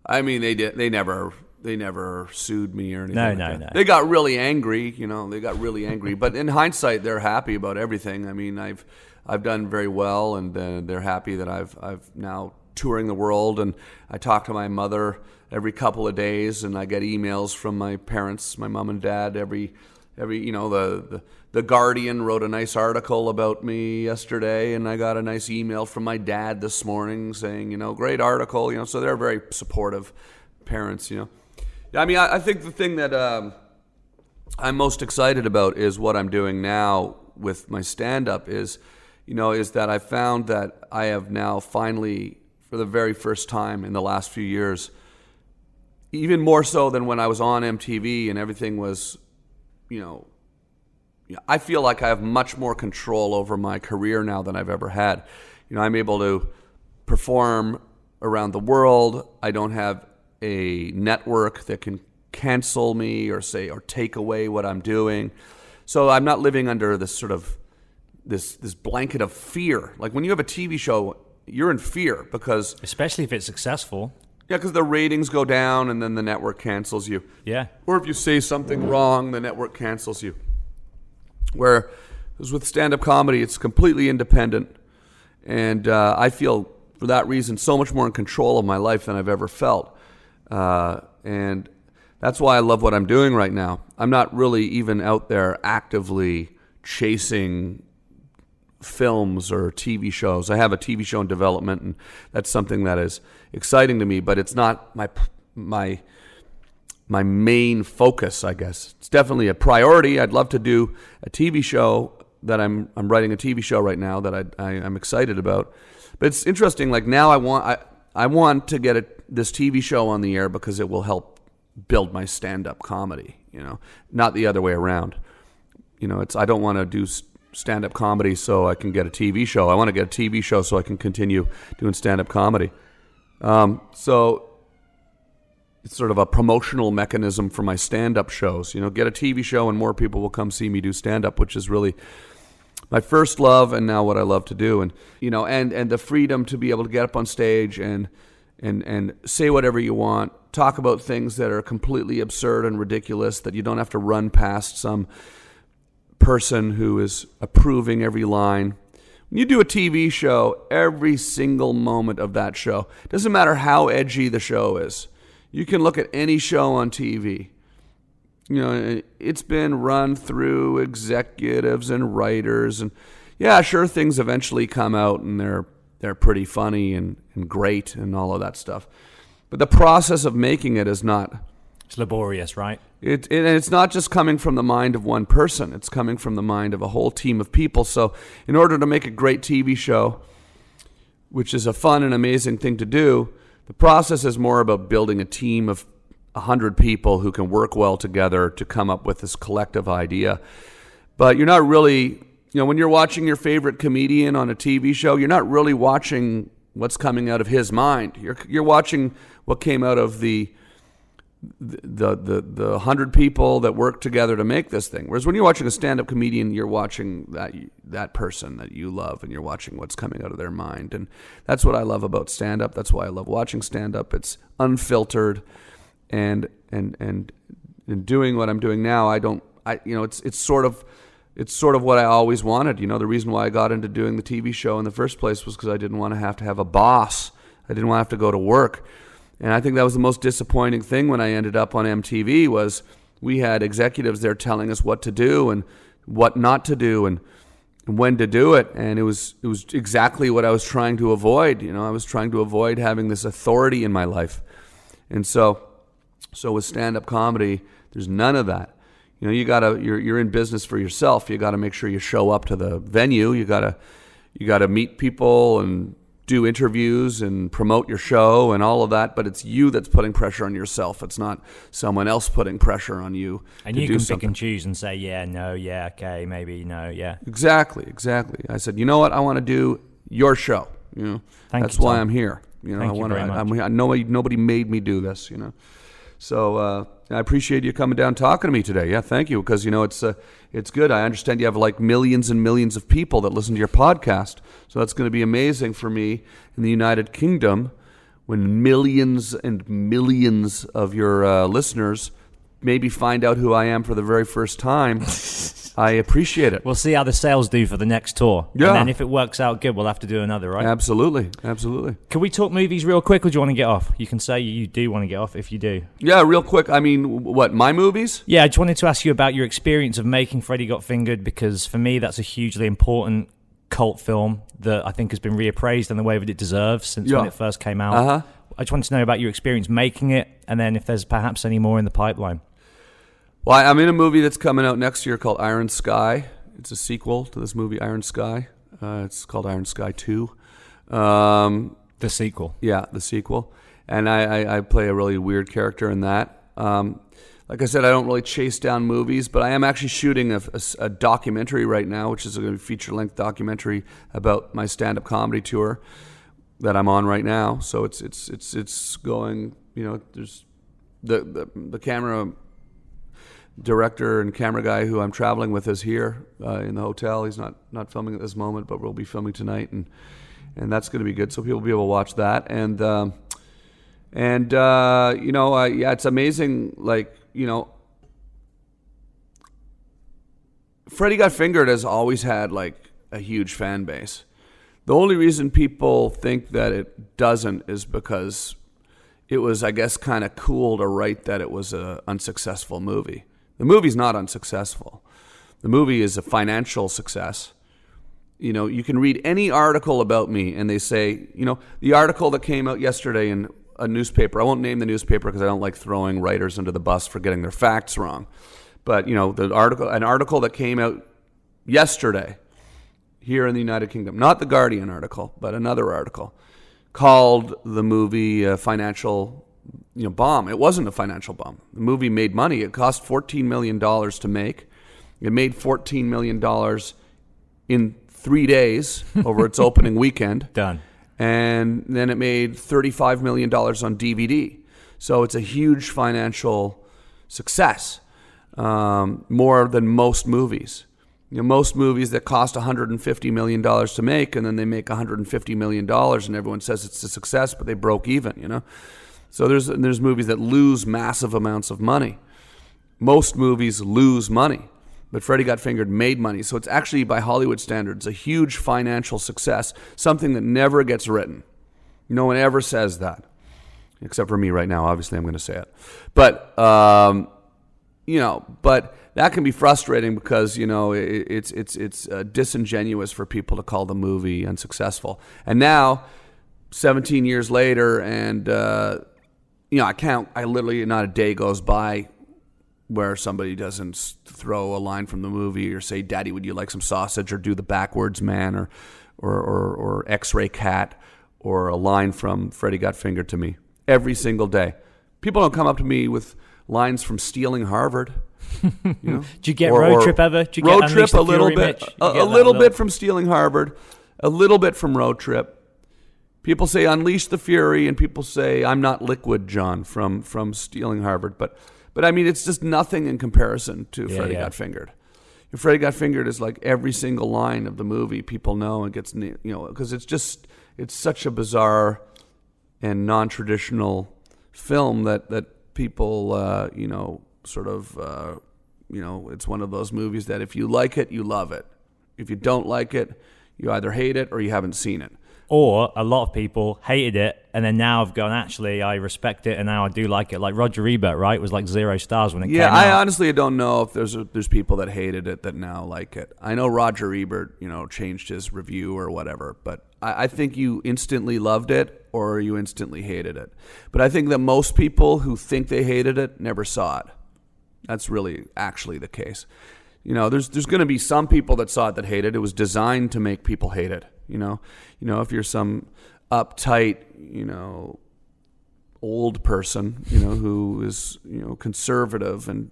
I mean, they did. They never. They never sued me or anything. No, like no, that. no. They got really angry. You know, they got really angry. but in hindsight, they're happy about everything. I mean, I've I've done very well, and uh, they're happy that I've I've now touring the world, and I talk to my mother every couple of days, and I get emails from my parents, my mom and dad, every every you know the, the the Guardian wrote a nice article about me yesterday, and I got a nice email from my dad this morning saying, you know, great article, you know. So they're very supportive parents, you know. yeah. I mean, I, I think the thing that um, I'm most excited about is what I'm doing now with my stand up is, you know, is that I found that I have now finally, for the very first time in the last few years, even more so than when I was on MTV and everything was, you know, I feel like I have much more control over my career now than I've ever had. You know, I'm able to perform around the world. I don't have a network that can cancel me or say or take away what I'm doing. So I'm not living under this sort of this this blanket of fear. Like when you have a TV show, you're in fear because especially if it's successful. Yeah, because the ratings go down and then the network cancels you. Yeah. Or if you say something wrong, the network cancels you. Where with stand up comedy, it's completely independent. And uh, I feel, for that reason, so much more in control of my life than I've ever felt. Uh, and that's why I love what I'm doing right now. I'm not really even out there actively chasing films or TV shows. I have a TV show in development, and that's something that is exciting to me. But it's not my my my main focus, I guess. It's definitely a priority. I'd love to do a TV show that I'm I'm writing a TV show right now that I, I am excited about. But it's interesting. Like now, I want I I want to get a, this TV show on the air because it will help build my stand up comedy. You know, not the other way around. You know, it's I don't want to do stand up comedy so I can get a TV show. I want to get a TV show so I can continue doing stand up comedy. Um, so it's sort of a promotional mechanism for my stand-up shows. You know, get a TV show and more people will come see me do stand-up, which is really my first love and now what I love to do. And you know, and and the freedom to be able to get up on stage and and and say whatever you want, talk about things that are completely absurd and ridiculous that you don't have to run past some person who is approving every line. You do a TV show, every single moment of that show, doesn't matter how edgy the show is you can look at any show on TV. You know, it's been run through executives and writers, and yeah, sure, things eventually come out and they're they're pretty funny and, and great and all of that stuff. But the process of making it is not. It's laborious, right? It, it, it's not just coming from the mind of one person, it's coming from the mind of a whole team of people. So, in order to make a great TV show, which is a fun and amazing thing to do, the process is more about building a team of 100 people who can work well together to come up with this collective idea. But you're not really, you know, when you're watching your favorite comedian on a TV show, you're not really watching what's coming out of his mind. You're, you're watching what came out of the the the the hundred people that work together to make this thing. Whereas when you're watching a stand-up comedian, you're watching that that person that you love, and you're watching what's coming out of their mind, and that's what I love about stand-up. That's why I love watching stand-up. It's unfiltered, and and and in doing what I'm doing now, I don't, I you know, it's it's sort of it's sort of what I always wanted. You know, the reason why I got into doing the TV show in the first place was because I didn't want to have to have a boss. I didn't want to have to go to work. And I think that was the most disappointing thing when I ended up on MTV was we had executives there telling us what to do and what not to do and when to do it. And it was it was exactly what I was trying to avoid you know I was trying to avoid having this authority in my life. And so so with stand up comedy there's none of that. You know you got to you're you're in business for yourself. You got to make sure you show up to the venue. You got to you got to meet people and do interviews and promote your show and all of that, but it's you that's putting pressure on yourself. It's not someone else putting pressure on you. And you can something. pick and choose and say, yeah, no, yeah, okay, maybe, no, yeah. Exactly, exactly. I said, you know what? I want to do your show. You know, Thank that's you, why I'm here. You know, Thank I want to. I'm, I, nobody, nobody made me do this. You know, so uh, I appreciate you coming down talking to me today. Yeah, thank you because you know it's uh, it's good. I understand you have like millions and millions of people that listen to your podcast, so that's going to be amazing for me in the United Kingdom when millions and millions of your uh, listeners maybe find out who I am for the very first time. (laughs) I appreciate it. We'll see how the sales do for the next tour. Yeah. And then if it works out good, we'll have to do another, right? Absolutely, absolutely. Can we talk movies real quick, or do you want to get off? You can say you do want to get off if you do. Yeah, real quick. I mean, what my movies? Yeah, I just wanted to ask you about your experience of making Freddy Got Fingered because for me, that's a hugely important cult film that I think has been reappraised in the way that it deserves since when it first came out. Uh-huh. I just wanted to know about your experience making it, and then if there's perhaps any more in the pipeline. Well, I'm in a movie that's coming out next year called Iron Sky. It's a sequel to this movie, Iron Sky. Uh, it's called Iron Sky Two. Um, The sequel. yeah, the sequel, and I, I, I play a really weird character in that. Um, like I said, I don't really chase down movies, but I am actually shooting a documentary right now, which is a feature length documentary about my stand up comedy tour that I'm on right now. So it's it's it's it's going. You know, there's the the, the camera director and camera guy who I'm traveling with is here uh, in the hotel. He's not not filming at this moment, but we'll be filming tonight, and and that's going to be good. So people will be able to watch that, and um, and uh, you know, uh, yeah, it's amazing. Like you know, Freddy Got Fingered has always had like a huge fan base. The only reason people think that it doesn't is because it was, I guess, kind of cool to write that it was a unsuccessful movie. The movie's not unsuccessful. The movie is a financial success. You know, you can read any article about me, and they say, you know, the article that came out yesterday in a newspaper. I won't name the newspaper because I don't like throwing writers under the bus for getting their facts wrong. But you know, the article, an article that came out yesterday here in the United Kingdom, not the Guardian article, but another article called the movie a financial you know bomb. It wasn't a financial bomb. The movie made money. It cost 14 million dollars to make. It made 14 million dollars in 3 days (laughs) over its opening weekend. Done. And then it made 35 million dollars on DVD. So it's a huge financial success. Um, more than most movies. You know, most movies that cost 150 million dollars to make, and then they make 150 million dollars, and everyone says it's a success, but they broke even. You know, so there's there's movies that lose massive amounts of money. Most movies lose money, but Freddy Got Fingered made money. So it's actually, by Hollywood standards, a huge financial success. Something that never gets written. No one ever says that, except for me right now. Obviously, I'm going to say it, but. Um, you know, but that can be frustrating because you know it, it's it's it's uh, disingenuous for people to call the movie unsuccessful. And now, 17 years later, and uh, you know, I can't. I literally not a day goes by where somebody doesn't throw a line from the movie or say, "Daddy, would you like some sausage?" or do the backwards man or or or, or X-ray cat or a line from Freddy Got Fingered to me every single day. People don't come up to me with lines from Stealing Harvard. You know? (laughs) Did you get Or- Road or Trip ever? Did you get road trip a little bit, a, a little- bit from Stealing Harvard, a little bit from Road Trip. People say Unleash the Fury, and people say I'm not Liquid John from from Stealing Harvard, but but I mean it's just nothing in comparison to Yeah, Freddy yeah. Got Fingered. And Freddy Got Fingered is like every single line of the movie people know and gets you know because it's just it's such a bizarre and non-traditional film that that people uh, you know sort of uh, you know it's one of those movies that if you like it you love it if you don't like it you either hate it or you haven't seen it Or a lot of people hated it, and then now I've gone, actually, I respect it, and now I do like it. Like Roger Ebert, right? Was like zero stars when it yeah came out. Yeah, I honestly don't know if there's there's people that hated it that now like it I know Roger Ebert you know changed his review or whatever but I, I think you instantly loved it or you instantly hated it but I think that most people who think they hated it never saw it That's really actually the case. You know, there's there's going to be some people that saw it that hated it. It was designed to make people hate it. You know, you know if you're some uptight, you know, old person, you know, who is you know conservative and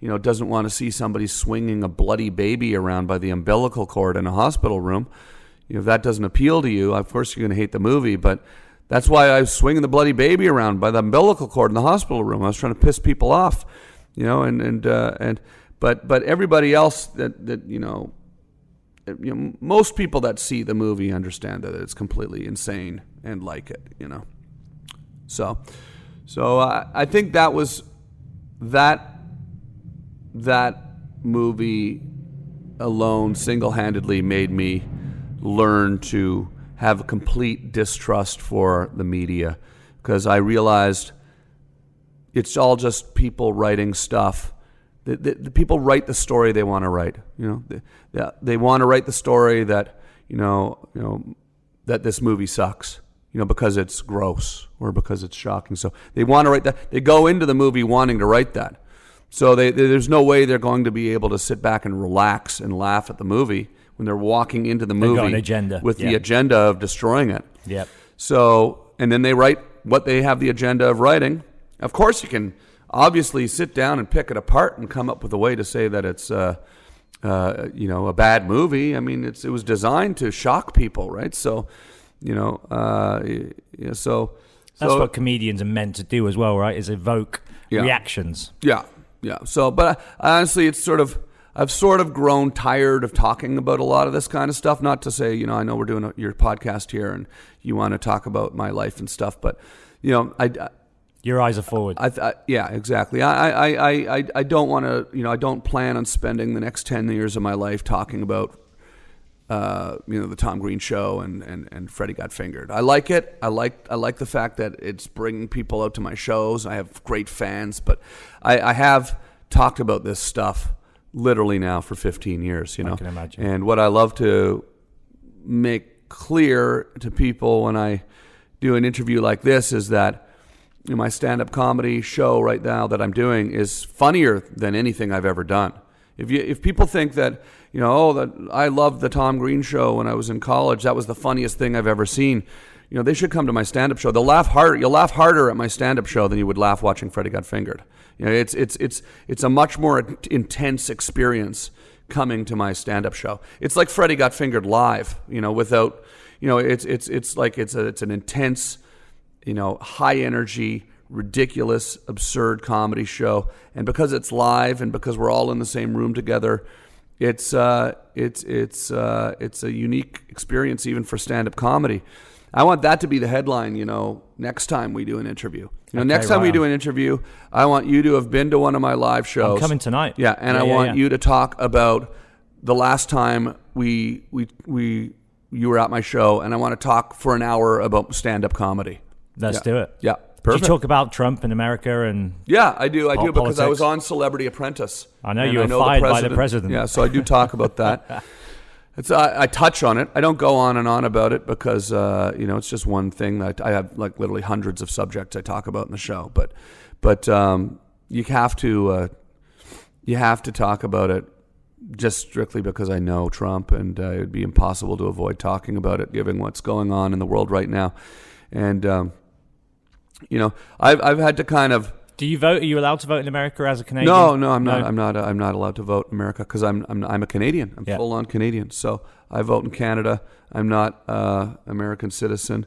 you know doesn't want to see somebody swinging a bloody baby around by the umbilical cord in a hospital room. You know, if that doesn't appeal to you, of course you're going to hate the movie. But that's why I was swinging the bloody baby around by the umbilical cord in the hospital room. I was trying to piss people off, you know, and and uh, and but but everybody else that that you know, you know, most people that see the movie understand that it's completely insane and like it, you know. So, so uh, I think that was that that movie alone single-handedly made me learn to have a complete distrust for the media because I realized it's all just people writing stuff. The, the, the people write the story they want to write. You know, they, they want to write the story that you know, you know, that this movie sucks. You know, because it's gross or because it's shocking. So they want to write that. They go into the movie wanting to write that. So they, they, there's no way they're going to be able to sit back and relax and laugh at the movie when they're walking into the movie agenda. with the agenda of destroying it. Yep. So, and then they write what they have the agenda of writing. Of course, you can obviously sit down and pick it apart and come up with a way to say that it's, uh, uh, you know, a bad movie. I mean, it's it was designed to shock people, right? So, you know, uh, yeah, so That's so- what comedians are meant to do as well, right? Is evoke Yeah. reactions. Yeah, yeah. So, but I, honestly, it's sort of I've sort of grown tired of talking about a lot of this kind of stuff. Not to say, you know, I know we're doing a, your podcast here and you want to talk about my life and stuff, but you know, I. I Your eyes are forward. I, I, yeah, exactly. I, I, I, I, I don't want to, you know, I don't plan on spending the next 10 years of my life talking about, uh, you know, the Tom Green show and, and, and Freddy Got Fingered. I like it. I like, I like the fact that it's bringing people out to my shows. I have great fans, but I, I have talked about this stuff literally now for 15 years, you know. can imagine. And what I love to make clear to people when I do an interview like this is that know, my stand-up comedy show right now that I'm doing is funnier than anything I've ever done. If you if people think that you know oh that I loved the Tom Green show when I was in college that was the funniest thing I've ever seen, you know they should come to my stand-up show. They'll laugh harder. You'll laugh harder at my stand-up show than you would laugh watching Freddy Got Fingered. You know it's it's it's it's a much more intense experience coming to my stand-up show. It's like Freddy Got Fingered live. You know without you know it's it's it's like it's a it's an intense you know, high energy, ridiculous, absurd comedy show. And because it's live and because we're all in the same room together, it's uh, it's it's uh, it's a unique experience even for stand-up comedy. I want that to be the headline. You know, next time we do an interview. You know, Okay, next time we do an interview, I want you to have been to one of my live shows. coming tonight. Yeah, and Yeah, I yeah, want yeah. you to talk about the last time we we we you were at my show, and I want to talk for an hour about stand-up comedy. Let's Yeah. do it. Yeah, perfect. you talk about Trump and America and Yeah, I do. I do because I was on Celebrity Apprentice. I know you were the fired by the president. Yeah, so I do talk about that. (laughs) It's I, I touch on it. I don't go on and on about it because uh, you know it's just one thing that I have like literally hundreds of subjects I talk about in the show. But but um, you have to uh, you have to talk about it just strictly because I know Trump, and uh, it would be impossible to avoid talking about it given what's going on in the world right now. And um, you know, I've I've had to kind of do you vote? Are you allowed to vote in America as a Canadian? no, no, I'm not. I'm not. I'm not allowed to vote in America because I'm, I'm I'm a Canadian. I'm Yeah. full on Canadian. So I vote in Canada. I'm not uh, American citizen.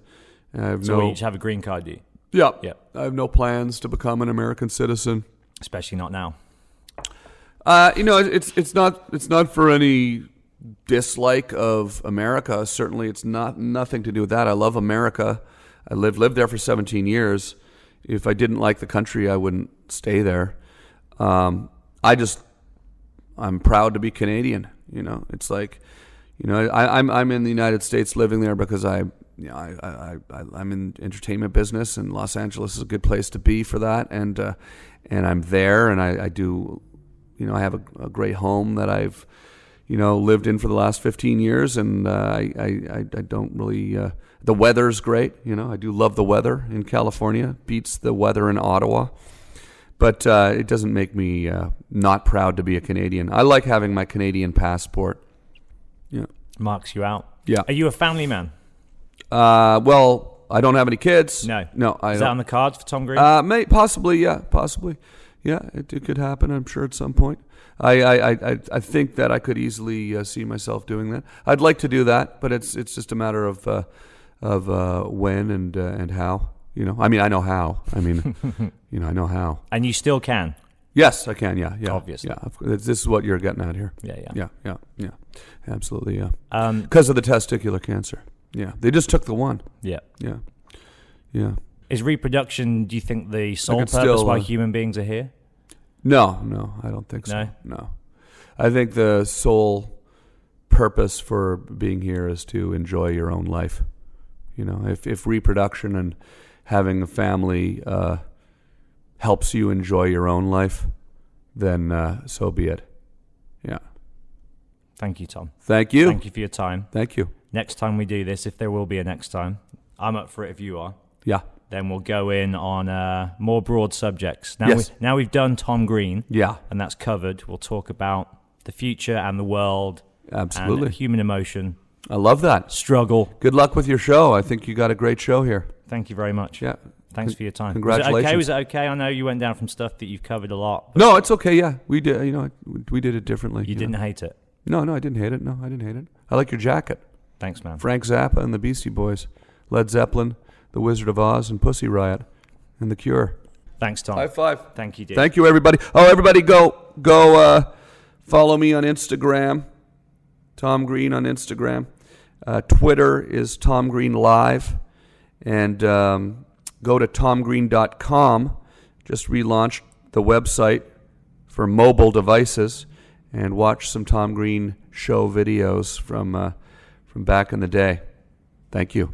I have So no. we each have a green card, do you? yeah, Yeah. I have no plans to become an American citizen. Especially not now. Uh, you know, it's it's not it's not for any dislike of America. Certainly, it's not nothing to do with that. I love America. I lived lived there for 17 years. If I didn't like the country, I wouldn't stay there. Um, I just I'm proud to be Canadian. You know, it's like you know I, I'm I'm in the United States living there because I you know I, I, I I'm in entertainment business and Los Angeles is a good place to be for that and uh, and I'm there and I, I do you know I have a, a great home that I've you know lived in for the last 15 years and uh, I, I I I don't really uh, the weather's great you know I do love the weather in California beats the weather in Ottawa but uh, it doesn't make me uh, not proud to be a Canadian. I like having my Canadian passport. Yeah. Marks you out. Yeah. Are you a family man? Uh, well, I don't have any kids. No. No. I Is that don't. on the cards for Tom Green? Uh, may, possibly, yeah, possibly, yeah. It, it could happen. I'm sure at some point. I I, I, I- think that I could easily uh, see myself doing that. I'd like to do that, but it's it's just a matter of uh, of uh, when and uh, and how. You know, I mean, I know how. I mean, (laughs) you know, I know how. and you still can. Yes, I can. Yeah, yeah, Obviously. Yeah, this is what you're getting at here. Yeah, yeah. yeah, yeah, yeah. Absolutely, yeah. Um, Because of the testicular cancer. Yeah, they just took the one. yeah. Yeah, yeah. Is reproduction, do you think, the sole purpose still, why uh, human beings are here? No, no, I don't think so. No? No, I think the sole purpose for being here is to enjoy your own life. You know, if if reproduction and having a family uh, helps you enjoy your own life, then uh, so be it. Yeah. Thank you, Tom. Thank you. Thank you for your time. Thank you. Next time we do this, if there will be a next time, I'm up for it if you are. Yeah. Then we'll go in on uh, more broad subjects. Now, Yes. we, now we've done Tom Green, Yeah. and that's covered. We'll talk about the future and the world, Absolutely. and human emotion, I love that. struggle. Good luck with your show. I think you got a great show here. Thank you very much. Yeah. Thanks for your time. Congratulations. Was it okay? Was it okay? I know you went down from stuff that you've covered a lot. No, it's okay. Yeah, we did. You know, we did it differently. You know. didn't hate it. No, no, I didn't hate it. No, I didn't hate it. I like your jacket. Thanks, man. Frank Zappa and the Beastie Boys, Led Zeppelin, The Wizard of Oz, and Pussy Riot, and The Cure. Thanks, Tom. High five. Thank you, dude. Thank you, everybody. Oh, everybody, go go uh, follow me on Instagram, Tom Green on Instagram. Uh, Twitter is Tom Green Live, and um, go to tomgreen.com. Just relaunched the website for mobile devices, and watch some Tom Green show videos from uh, from back in the day. Thank you.